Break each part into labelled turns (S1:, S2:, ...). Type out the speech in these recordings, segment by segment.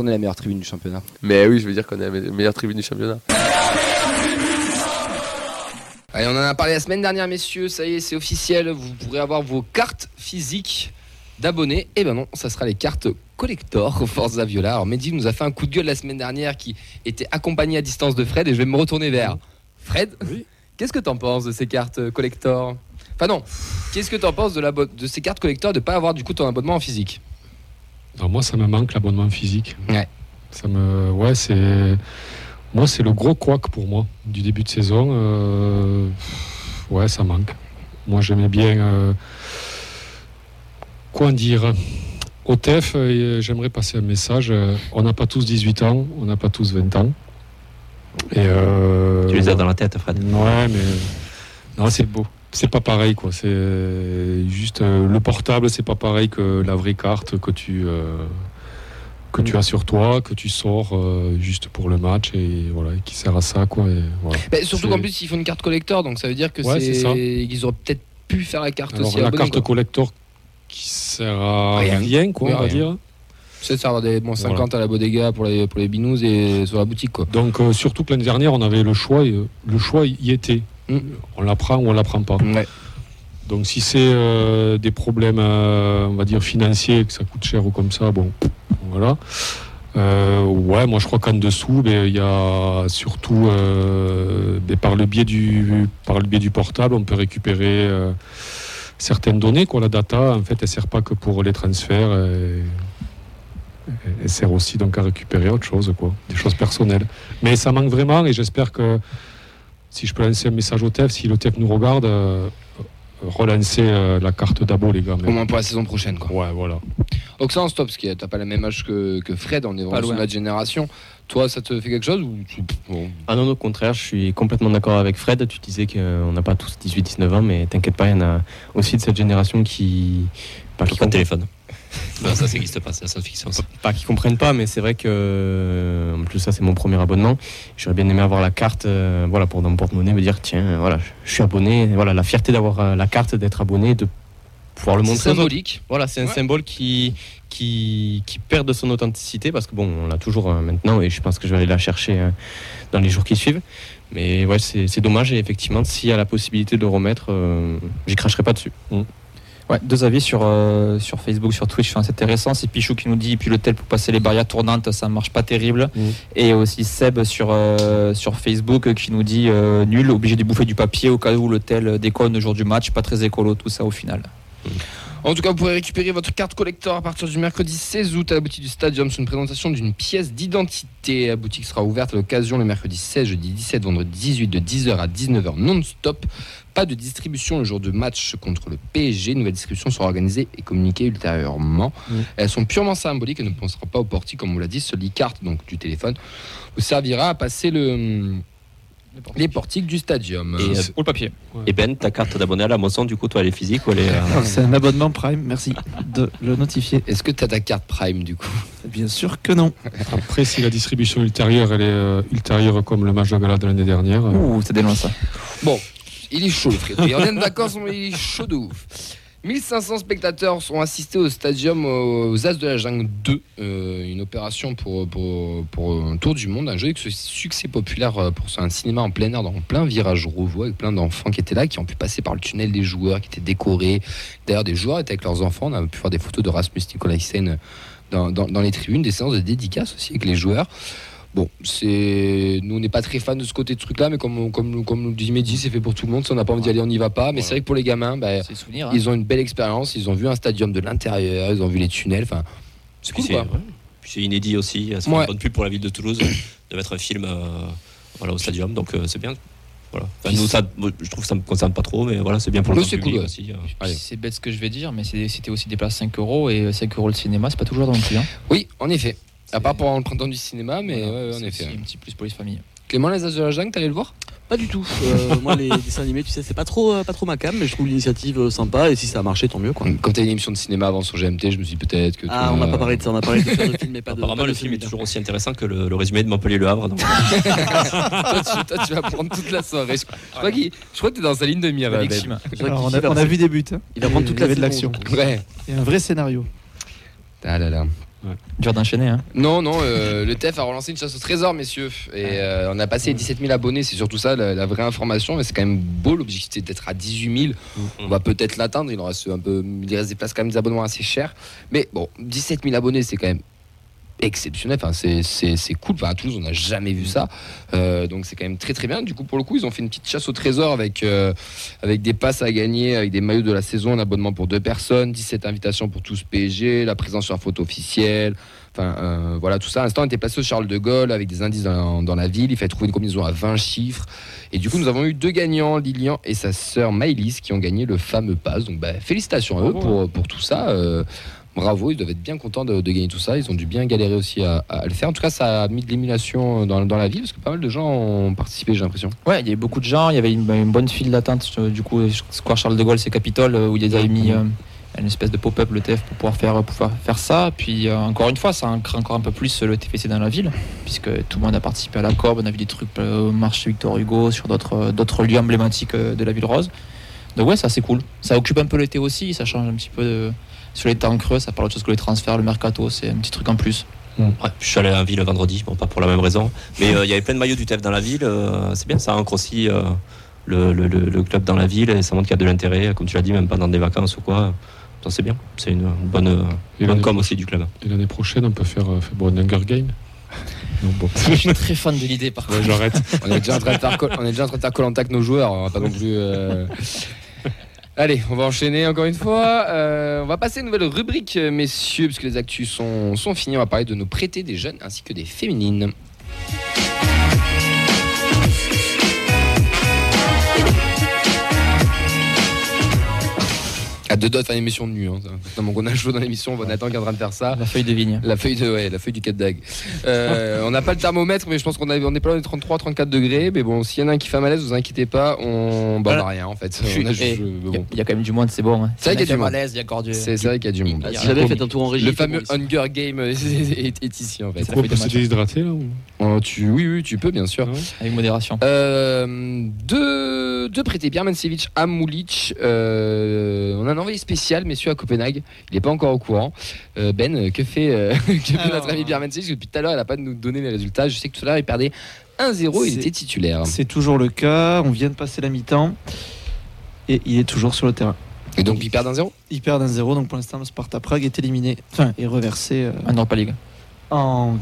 S1: qu'on est la meilleure tribune du championnat.
S2: Mais oui, je veux dire qu'on est la meilleure tribune du championnat.
S3: Allez, on en a parlé la semaine dernière, messieurs. Ça y est, c'est officiel. Vous pourrez avoir vos cartes physiques d'abonnés. Et ben non, ça sera les cartes collector Forza Viola. Alors, Mehdi nous a fait un coup de gueule la semaine dernière qui était accompagné à distance de Fred. Et je vais me retourner vers Fred. Qu'est-ce que t'en penses de ces cartes collector? Enfin, non. Qu'est-ce que t'en penses de, la de ces cartes collector de pas avoir du coup ton abonnement en physique?
S4: Alors, moi, ça me manque l'abonnement physique.
S3: Ouais.
S4: Ça me. Ouais, c'est. Moi, c'est le gros couac pour moi du début de saison. Euh, Ouais, ça manque. Moi, j'aimais bien. euh, Quoi dire? Au TEF, euh, j'aimerais passer un message. euh, On n'a pas tous 18 ans, on n'a pas tous 20 ans. Et euh,
S5: Tu les as dans la tête, Fred.
S4: Ouais, mais non, c'est beau. C'est pas pareil, quoi. C'est euh, juste euh, le portable, c'est pas pareil que la vraie carte que tu euh, que tu as sur toi, que tu sors euh, juste pour le match et voilà, qui sert à ça, quoi. Et voilà.
S3: Bah, Surtout qu'en plus, ils font une carte collector. Donc ça veut dire que
S4: Ouais, c'est.
S3: Ils auraient peut-être pu faire la carte
S4: Alors
S3: aussi.
S4: la
S3: abonnée,
S4: carte
S3: quoi.
S4: collector qui sert à
S3: Rien.
S4: rien, quoi,
S3: Oui,
S4: on va
S3: rien.
S4: dire.
S3: C'est ça, avoir des bons 50 à la bodega pour les, pour les binous et sur la boutique, quoi.
S4: Donc euh, surtout que l'année dernière, on avait le choix, et, euh, le choix y était.
S3: Mm.
S4: On la prend ou on la prend pas.
S3: Ouais.
S4: Donc si c'est euh, des problèmes, euh, on va dire financiers, que ça coûte cher ou comme ça, bon, voilà. Euh, ouais, moi je crois qu'en dessous, ben, il y a surtout ben, par le biais du par le biais du portable, on peut récupérer certaines données. Quoi, la data, en fait, elle sert pas que pour les transferts. et- elle sert aussi donc à récupérer autre chose, quoi, des choses personnelles. Mais ça manque vraiment et j'espère que si je peux lancer un message au TEF, si le TEF nous regarde, euh, relancer euh, la carte d'abo, les gars. mais-
S3: Au moins pour la saison prochaine, quoi.
S4: Ouais, voilà.
S3: Oxan, stop, parce que t'as pas la même âge que, que Fred, on est vraiment sur notre génération. Toi, ça te fait quelque chose ou tu- bon,
S5: Ah non, au contraire, je suis complètement d'accord avec Fred. Tu disais qu'on n'a pas tous 18-19 ans, mais t'inquiète pas, il y en a aussi de cette génération qui. Pas qui,
S6: de
S5: comprennent,
S6: téléphone. Non, ça n'existe pas, c'est la science-fiction. ça.
S5: pas qui comprennent pas, mais c'est vrai que. euh, En plus, ça, c'est mon premier abonnement. J'aurais bien aimé avoir la carte euh, voilà, pour dans mon porte-monnaie, me dire tiens, voilà, je suis abonné. Voilà, la fierté d'avoir euh, la carte, d'être abonné, de pouvoir le montrer
S3: symbolique.
S5: Voilà, c'est un
S3: Ouais.
S5: symbole qui, qui, qui perd de son authenticité parce que bon, on l'a toujours euh, maintenant et je pense que je vais aller la chercher euh, dans les jours qui suivent. Mais ouais, c'est c'est dommage et effectivement, s'il y a la possibilité de le remettre, euh, j'y cracherai pas dessus.
S7: Ouais, deux avis sur, euh, sur Facebook, sur Twitch, enfin, c'est intéressant. C'est Pichou qui nous dit, puis le tel pour passer les barrières tournantes, ça marche pas terrible.
S4: Mm.
S7: Et aussi Seb sur, euh, sur Facebook qui nous dit, euh, nul, obligé de bouffer du papier au cas où le tel déconne le jour du match, pas très écolo tout ça au final.
S3: En tout cas, vous pourrez récupérer votre carte collector à partir du mercredi 16 août à la boutique du Stadium sur une présentation d'une pièce d'identité. La boutique sera ouverte à l'occasion le mercredi 16, jeudi 17, vendredi 18 de 10h à 19h non-stop. Pas de distribution le jour de match contre le PSG. Nouvelle distribution sera organisée et communiquée ultérieurement. Elles sont purement symboliques et ne pensera pas au portique, comme on l'a dit. Seule carte donc du téléphone vous servira à passer le, les portiques du Stadium.
S6: Et, euh,
S7: Ou le papier.
S6: Et Ben, ta carte d'abonné à la moisson, du coup, toi, elle est physique ou elle est. euh,
S8: C'est un abonnement Prime, merci de le notifier.
S3: Est-ce que tu as ta carte Prime du coup?
S8: Bien sûr que non.
S4: Après, si la distribution ultérieure, elle est euh, ultérieure comme le match de gala de l'année dernière, euh,
S7: Ouh, c'est dénonce ça.
S3: Bon, il est chaud, revient de vacances, mais il est chaud de ouf. 1500 spectateurs sont assistés au stadium aux As de la Jungle 2, euh, une opération pour, un tour du monde, un jeu avec ce succès populaire euh, pour un cinéma en plein air, dans plein virage Rouvreau, avec plein d'enfants qui étaient là, qui ont pu passer par le tunnel des joueurs, qui étaient décorés. D'ailleurs, des joueurs étaient avec leurs enfants, on a pu voir des photos de Rasmus Nicolaisen dans, dans, dans les tribunes, des séances de dédicaces aussi avec les joueurs. Bon, c'est nous on n'est pas très fans de ce côté de truc là, mais comme comme comme nous le dit Mehdi, c'est fait pour tout le monde. Si on n'a pas envie d'y aller, on n'y va pas. Mais c'est vrai que pour les gamins, bah,
S7: C'est souvenir. hein.
S3: ils ont une belle expérience. Ils ont vu un stadium de l'intérieur, ils ont vu les tunnels. Enfin, c'est cool
S6: c'est
S3: quoi.
S6: ouais. Puis c'est inédit aussi. C'est
S3: Ouais.
S6: une bonne pub pour la ville de Toulouse de mettre un film euh, voilà, au stadium. Donc euh, c'est bien. Voilà. Enfin, nous, ça, moi, je trouve que ça me concerne pas trop, mais voilà, c'est bien pour le public
S3: cool,
S6: aussi. euh.
S3: Allez.
S7: C'est bête ce que je vais dire, mais c'est- c'était aussi des places 5 euros et 5 euros le cinéma, c'est pas toujours dans le prix. hein.
S3: Oui, en effet. À part pendant le printemps du cinéma, mais
S7: Voilà,
S3: ouais, ouais, en effet.
S7: un petit plus pour les familles.
S3: Clément, les As de la Jungle, t'allais le voir?
S1: Pas du tout. Euh, moi, les dessins animés, tu sais, c'est pas trop, euh, pas trop ma cam, mais je trouve l'initiative euh, sympa et si ça a marché, tant mieux quoi.
S3: Quand t'as une émission de cinéma avant sur GMT, je me suis dit peut-être que.
S1: Ah, on n'a pas parlé de ça, on a parlé de faire de film, mais pas de.
S6: Apparemment,
S1: pas de
S6: le film est toujours aussi intéressant que le, le résumé de Montpellier-Le Havre. donc.
S3: toi, tu, toi, tu vas prendre toute la soirée. Je, je crois, qu'il- je crois que t'es dans sa ligne de mire.
S1: Je vois
S8: Alors, on, a, on a vu des buts. hein.
S1: Il va prendre toute la
S8: de l'action.
S1: je.
S3: Ouais.
S8: Il y a un vrai scénario.
S3: Ah là là.
S7: Dur d'enchaîner. Hein.
S3: Non, non, euh, le TEF a relancé une chasse au trésor, messieurs. Et euh, on a passé 17 000 abonnés, c'est surtout ça la, la vraie information. Mais c'est quand même beau, l'objectif c'est d'être à 18 000. On va peut-être l'atteindre, il en reste un peu. Il reste des places quand même des abonnements assez chers. Mais bon, 17 000 abonnés, c'est quand même exceptionnel. Enfin, c'est- cool. Enfin, à Toulouse, on n'a jamais vu ça. Euh, donc c'est quand même très très bien. Du coup, pour le coup, ils ont fait une petite chasse au trésor avec, euh, avec des passes à gagner, avec des maillots de la saison, un abonnement pour deux personnes, 17 invitations pour tous PSG, la présence sur la photo officielle. Enfin, euh, voilà, tout ça. À l'instant, on était placé au Charles de Gaulle avec des indices dans, dans la ville. Il fallait trouver une combinaison à 20 chiffres. Et du coup, nous avons eu deux gagnants, Lilian et sa sœur Maëlys, qui ont gagné le fameux pass. Donc, bah, félicitations à eux pour, pour tout ça. Bravo, ils doivent être bien contents de, de gagner tout ça. Ils ont dû bien galérer aussi à, à le faire. En tout cas, ça a mis de l'émulation dans, dans la ville, parce que pas mal de gens ont participé, j'ai l'impression.
S7: Ouais, il y avait beaucoup de gens, il y avait une, une bonne file d'attente. euh, Du coup, Square Charles de Gaulle, c'est Capitole, euh, où ils avaient mis euh, une espèce de pop-up, le TF, pour pouvoir faire, pour pouvoir faire ça. Puis, euh, encore une fois, ça ancre encore un peu plus le TFC dans la ville, puisque tout le monde a participé à la Corbe. On a vu des trucs euh, au marché Victor Hugo, sur d'autres lieux emblématiques de la ville rose. Donc, ouais, ça, c'est cool. Ça occupe un peu l'été aussi, ça change un petit peu de- sur les temps creux, ça parle autre chose que les transferts, le mercato, c'est un petit truc en plus.
S6: Ouais, je suis allé à la ville vendredi, bon, pas pour la même raison. Mais euh, il y avait plein de maillots du TEF dans la ville. euh, c'est bien, ça ancre aussi euh, le, le- le- le club dans la ville et ça montre qu'il y a de l'intérêt, comme tu l'as dit, même pendant des vacances ou quoi. C'est bien. C'est une, une bonne,
S4: l'année
S6: com aussi du club.
S4: Et l'année prochaine, on peut faire, euh, faire bon, un Hunger Game. Non, bon.
S7: Je suis très fan de l'idée, par
S4: Ouais,
S7: contre.
S4: j'arrête.
S3: On est déjà en train de faire col- on est déjà en train de faire Koh-Lanta avec nos joueurs. On va pas non plus. Allez, on va enchaîner encore une fois. Euh, on va passer à une nouvelle rubrique, euh, messieurs, puisque les actus sont, sont finis. On va parler de nos prêtés des jeunes ainsi que des féminines. À deux doigts de faire une émission de nu. Hein. Donc on a chaud dans l'émission, on Nathan qui est en train de faire ça.
S7: La feuille de vigne.
S3: La feuille de ouais, la feuille du 4 dag. Euh, on n'a pas le thermomètre, mais je pense qu'on a- on est pas loin des 33, 34 degrés. Mais bon, s'il y en a un qui fait un malaise, vous inquiétez pas, on bah, on a rien en fait. On a juste-
S7: Et
S3: je-
S7: Il y, a-
S3: bon.
S7: il y a quand même du monde, c'est bon. hein.
S3: C'est vrai qu'il y a du monde.
S7: malaise, il y a encore du.
S3: C'est c'est vrai qu'il y a du monde.
S7: Il y a
S1: Si jamais
S7: un
S1: faites un tour en régie.
S3: Le
S1: c'est
S3: fameux
S1: bon,
S3: Hunger Game est, est- est ici en fait.
S7: Ça
S4: Pourquoi
S7: fait
S4: on peut
S7: des
S4: se déshydrater là ou-
S3: Oh, tu, oui, oui, tu peux bien sûr.
S7: Avec modération.
S3: Euh, deux, deux prêtés, Bjermancevic à Moulich. Euh, on a un envoyé spécial, messieurs, à Copenhague. Il n'est pas encore au courant. Euh, ben, que fait, euh, que fait
S8: Alors,
S3: notre ami Bjermancevic Depuis tout à l'heure, il n'a pas de nous donner les résultats. Je sais que tout à l'heure, il perdait 1-0, il était titulaire.
S8: C'est toujours le cas. On vient de passer la mi-temps. Et il est toujours sur le terrain.
S3: Et donc, il perd 1-0
S8: Il perd d'un 0 donc pour l'instant le Sparta Prague est éliminé, enfin est reversé euh,
S7: En Europa League.
S8: en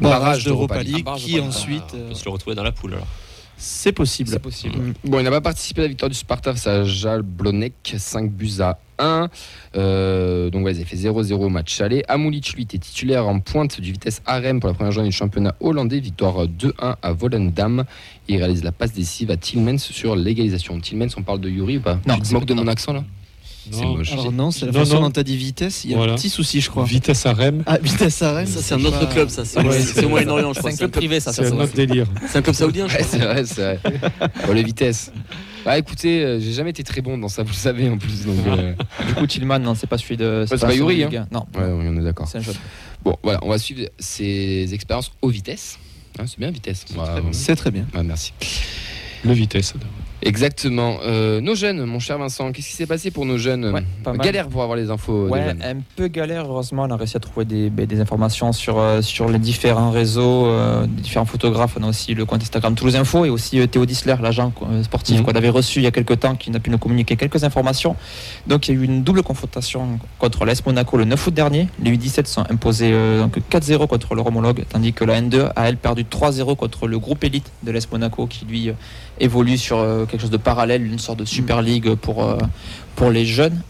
S3: Barrage
S8: barrage
S3: d'Europa League.
S8: League,
S7: Barrage
S8: qui ensuite
S6: On
S8: euh,
S6: peut se le retrouver dans la poule alors.
S8: C'est possible.
S3: C'est possible.
S8: Mm.
S3: Bon, il n'a pas participé à la victoire du Sparta face à Jalblonec, 5 buts à 1. Euh, donc, ouais, ils avaient fait 0-0 au match aller. Amulic, lui, était titulaire en pointe du Vitesse Arem pour la première journée du championnat hollandais. Victoire 2-1 à Volendam. Il réalise la passe décisive à Tillmans sur l'égalisation. Tillmans, on parle de Yuri ou pas?
S7: Non,
S3: Tu te
S7: c'est
S3: moques de
S7: pas-
S3: mon accent là? C'est
S4: Non.
S3: moche.
S8: Alors non, c'est la
S4: Non,
S8: façon
S4: non.
S8: dont t'as dit vitesse. Il y a
S4: Voilà.
S8: un petit souci, je crois.
S4: Vitesse à Rennes,
S8: Ah, vitesse à Rennes,
S1: Ça, c'est un autre
S8: pas-
S1: club, ça. C'est
S8: Ouais,
S1: au Moyen-Orient, je crois.
S7: un
S1: C'est un
S7: club privé, ça.
S4: c'est un autre délire.
S1: c'est un club saoudien, je crois.
S3: c'est vrai, c'est vrai. Bon, les vitesses. Bah écoutez, euh, j'ai jamais été très bon dans ça, vous le savez en plus. Donc, euh,
S7: Du coup, Tillman, non, c'est pas celui de.
S3: c'est pas
S7: de
S3: Yuri,
S7: un. Non,
S3: ouais, oui, on est d'accord.
S7: c'est un jeune.
S3: Bon, voilà, on va suivre ses expériences aux vitesses. Hein, c'est bien, vitesse. Ouais,
S8: C'est très bien.
S3: ouais, merci.
S4: Le vitesse.
S3: Exactement. Euh, nos jeunes, mon cher Vincent, qu'est-ce qui s'est passé pour nos jeunes
S7: Ouais.
S3: Galère pour avoir les infos.
S7: Ouais, un peu galère. Heureusement, on a réussi à trouver des, ben, des informations sur, euh, sur les différents réseaux, euh, des différents photographes. On a aussi le compte Instagram Toulouse Info et aussi euh, Théo Disler, l'agent sportif qu'on avait reçu il y a quelques temps, qui a pu nous communiquer quelques informations. Donc, il y a eu une double confrontation contre l'AS Monaco le 9 août dernier. Les U17 sont imposés euh, donc 4-0 contre leur homologue, tandis que la N2 a, elle, perdu 3-0 contre le groupe élite de l'AS Monaco, qui lui évolue sur quelque chose de parallèle, une sorte de Super League pour, euh, les jeunes.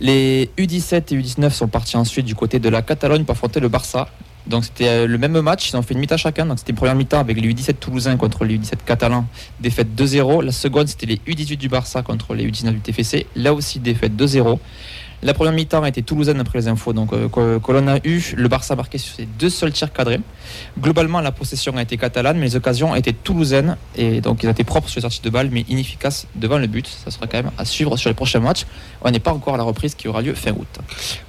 S7: Les U17 et U19 sont partis ensuite du côté de la Catalogne pour affronter le Barça. Donc c'était euh, le même match, ils ont fait une mi-temps chacun. Donc c'était une première mi-temps avec les U17 toulousains contre les U17 catalans, défaite 2-0. La seconde c'était les U18 du Barça contre les U19 du TFC, là aussi défaite 2-0. La première mi-temps a été toulousaine après les infos donc, euh, que, que l'on a eu. Le Barça a marqué sur ses deux seuls tirs cadrés. Globalement, la possession a été catalane, mais les occasions étaient toulousaines. Et donc, ils étaient propres sur les sorties de balles, mais inefficaces devant le but. Ça sera quand même à suivre sur les prochains matchs. On n'est pas encore à la reprise qui aura lieu fin août.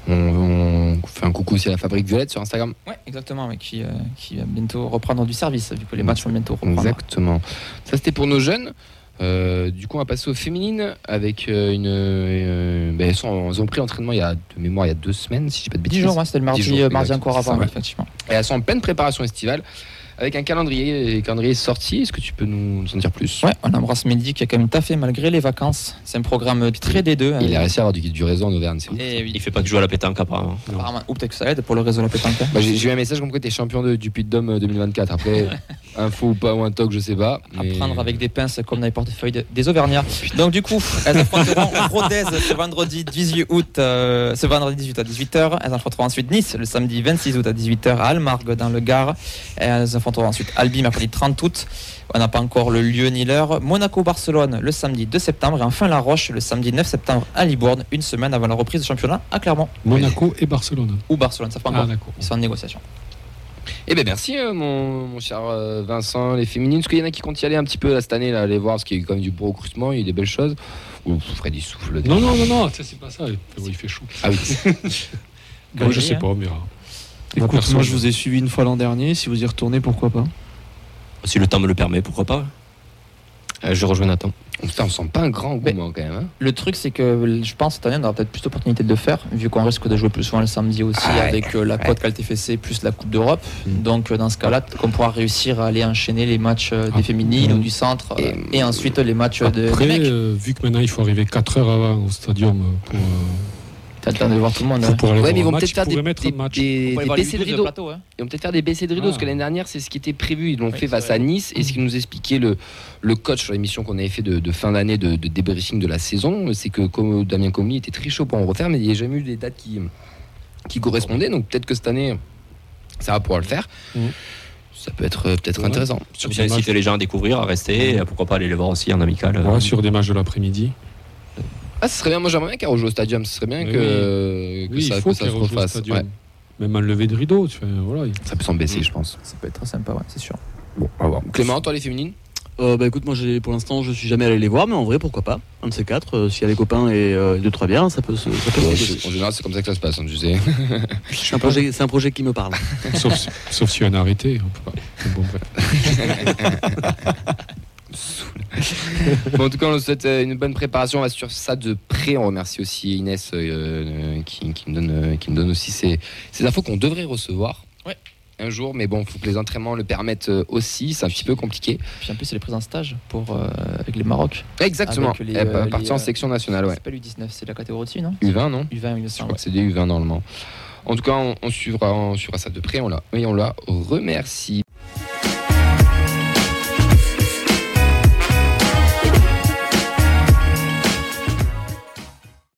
S3: On, on fait un coucou aussi à la Fabrique Violette sur Instagram.
S7: Ouais, exactement, mais qui, euh, qui va bientôt reprendre du service, vu que les matchs vont bientôt reprendre.
S3: Exactement. Ça, c'était pour nos jeunes. Euh, du coup, on va passer aux féminines avec euh, une. euh, ben, elles, sont- elles ont pris entraînement il y a de mémoire il y a deux semaines, si je dis pas de
S7: 10
S3: bêtises.
S7: jours, hein, c'était le mardi,
S3: jours,
S7: mardi encore avant,
S3: Ouais.
S7: effectivement.
S3: Et elles sont en pleine préparation estivale avec un calendrier, un calendrier sorti. Est-ce que tu peux nous en dire plus?
S7: Ouais, on embrasse Mehdi qui a quand même taffé malgré les vacances. C'est un programme très des deux.
S3: Il a réussi à avoir du, du réseau en Auvergne, c'est ouf.
S7: Et oui,
S6: Il fait pas que jouer à la pétanque apparemment.
S7: apparemment. Ou peut-être que ça aide pour le réseau de la pétanque. hein.
S3: Bah, J'ai eu un message comme quoi tu es champion de- du Puy de Dôme euh, 2024. Après, info ou pas, ou un talk, je sais pas.
S7: à
S3: mais-
S7: prendre avec des pinces comme dans les portefeuilles de- des Auvergnats. Donc du coup, elles affronteront Rodez ce vendredi 18 août, euh, ce vendredi 18 à 18h. Elles affronteront ensuite Nice le samedi 26 août à 18h à Almargue dans le Gard. Et elles affronteront ensuite Albi mercredi 30 août. On n'a pas encore le lieu ni l'heure. Monaco-Barcelone le samedi 2 septembre et enfin La Roche le samedi 9 septembre à Libourne, une semaine avant la reprise du championnat à Clermont.
S4: Monaco et Barcelone.
S7: Ou Barcelone, ça
S4: Ah
S7: encore.
S4: d'accord.
S7: Ils sont en négociation.
S3: Eh ben merci euh, mon, mon cher euh, Vincent, les féminines. Est-ce qu'il y en a qui comptent y aller un petit peu là, cette année, là, aller voir, parce qu'il y a eu quand même du beau recrutement, il y a eu des belles choses. Ou Freddy souffle.
S4: Non, non, non, non, ça c'est pas ça. Il fait chaud.
S3: Ah oui.
S4: Moi, je sais
S7: hein.
S4: pas, on verra.
S8: Écoute,
S4: Personne-
S8: moi je vous ai suivi une fois l'an dernier, si vous y retournez, pourquoi pas
S6: Si le temps me le permet, pourquoi pas
S5: Euh, je rejoins Nathan.
S3: Putain, on sent pas un grand
S7: Mais-
S3: engouement quand même. hein.
S7: Le truc, c'est que je pense cette année, on aura peut-être plus d'opportunités de le faire, vu qu'on risque de jouer plus souvent le samedi aussi
S3: Ah ouais.
S7: avec euh, la Côte KLTFC plus la Coupe d'Europe.
S3: Mm.
S7: Donc, euh, dans ce cas-là, qu'on pourra réussir à aller enchaîner les matchs des
S4: Ah.
S7: féminines ou du centre
S3: Et-
S7: et, ensuite les matchs de des
S4: Après,
S7: mecs.
S4: euh, vu que maintenant il faut arriver 4 heures avant au stadium pour, euh,
S7: De voir tout le monde.
S4: pour,
S7: hein.
S3: Ouais, mais ils vont peut-être faire des, des, baissées de
S7: Blues
S3: rideau.
S7: plateau, hein.
S3: Ils vont peut-être faire des baissées de rideau,
S4: Ah.
S3: parce que l'année dernière, c'est ce qui était prévu. Ils l'ont
S7: Oui,
S3: fait face
S7: vrai.
S3: à Nice. Et ce qu'il nous expliquait le, le coach sur l'émission qu'on avait fait de, de fin d'année de, de débriefing de la saison, c'est que comme Damien Comey était très chaud pour en refaire, mais il n'y a jamais eu des dates qui, qui correspondaient. Donc peut-être que cette année, ça va pouvoir le faire.
S4: Mhm.
S3: Ça peut être euh, peut-être
S4: Ouais.
S3: intéressant.
S6: Sur inciter les gens à découvrir, à rester, et pourquoi pas aller les voir aussi en amical. euh.
S4: Sur des matchs de l'après-midi.
S3: Ah, ce serait bien. Moi, j'aimerais bien qu'elle rejoue au stadium. Ce serait bien que, que
S4: Oui,
S3: ça,
S4: il faut
S3: que ça
S4: qu'il
S3: se refasse. Ouais.
S4: Même un lever de rideau. Tu fais, voilà,
S3: Ça peut s'en baisser,
S6: Mhm.
S3: je pense.
S7: Ça peut être très sympa, ouais, c'est sûr.
S3: Bon, on va voir. Clément, toi, les féminines
S1: Euh, bah écoute, moi j'ai pour l'instant je suis jamais allé les voir, mais en vrai pourquoi pas Un de ces quatre, euh, s'il y a des copains et euh, deux trois bières, ça peut se. Ça peut se
S3: En général, c'est comme ça que ça se passe, hein, tu sais.
S1: C'est un projet, c'est un projet qui me parle.
S4: sauf, si- sauf y a un arrêté. On peut pas. Bon.
S3: Bon, en tout cas, on souhaite euh, une bonne préparation. On va sur ça de près. On remercie aussi Inès euh, euh, qui, qui me donne, qui me donne aussi ces, ces infos qu'on devrait recevoir.
S7: Ouais.
S3: Un jour, mais bon, il faut que les entraînements le permettent aussi. C'est un petit peu compliqué.
S7: Puis en plus, elle est prise en stage pour, euh, avec les Maroc.
S3: Exactement.
S7: Avec les,
S3: Elle va
S7: euh,
S3: partir
S7: les,
S3: en sélection nationale, ouais.
S7: C'est pas l'U19, c'est la catégorie au-dessus, non?
S3: U20, non?
S7: U20, il me
S3: Je
S7: semble.
S3: crois que c'est des U20 normalement. En tout cas, on, on suivra, on suivra ça de près. On la, oui, on la remercie.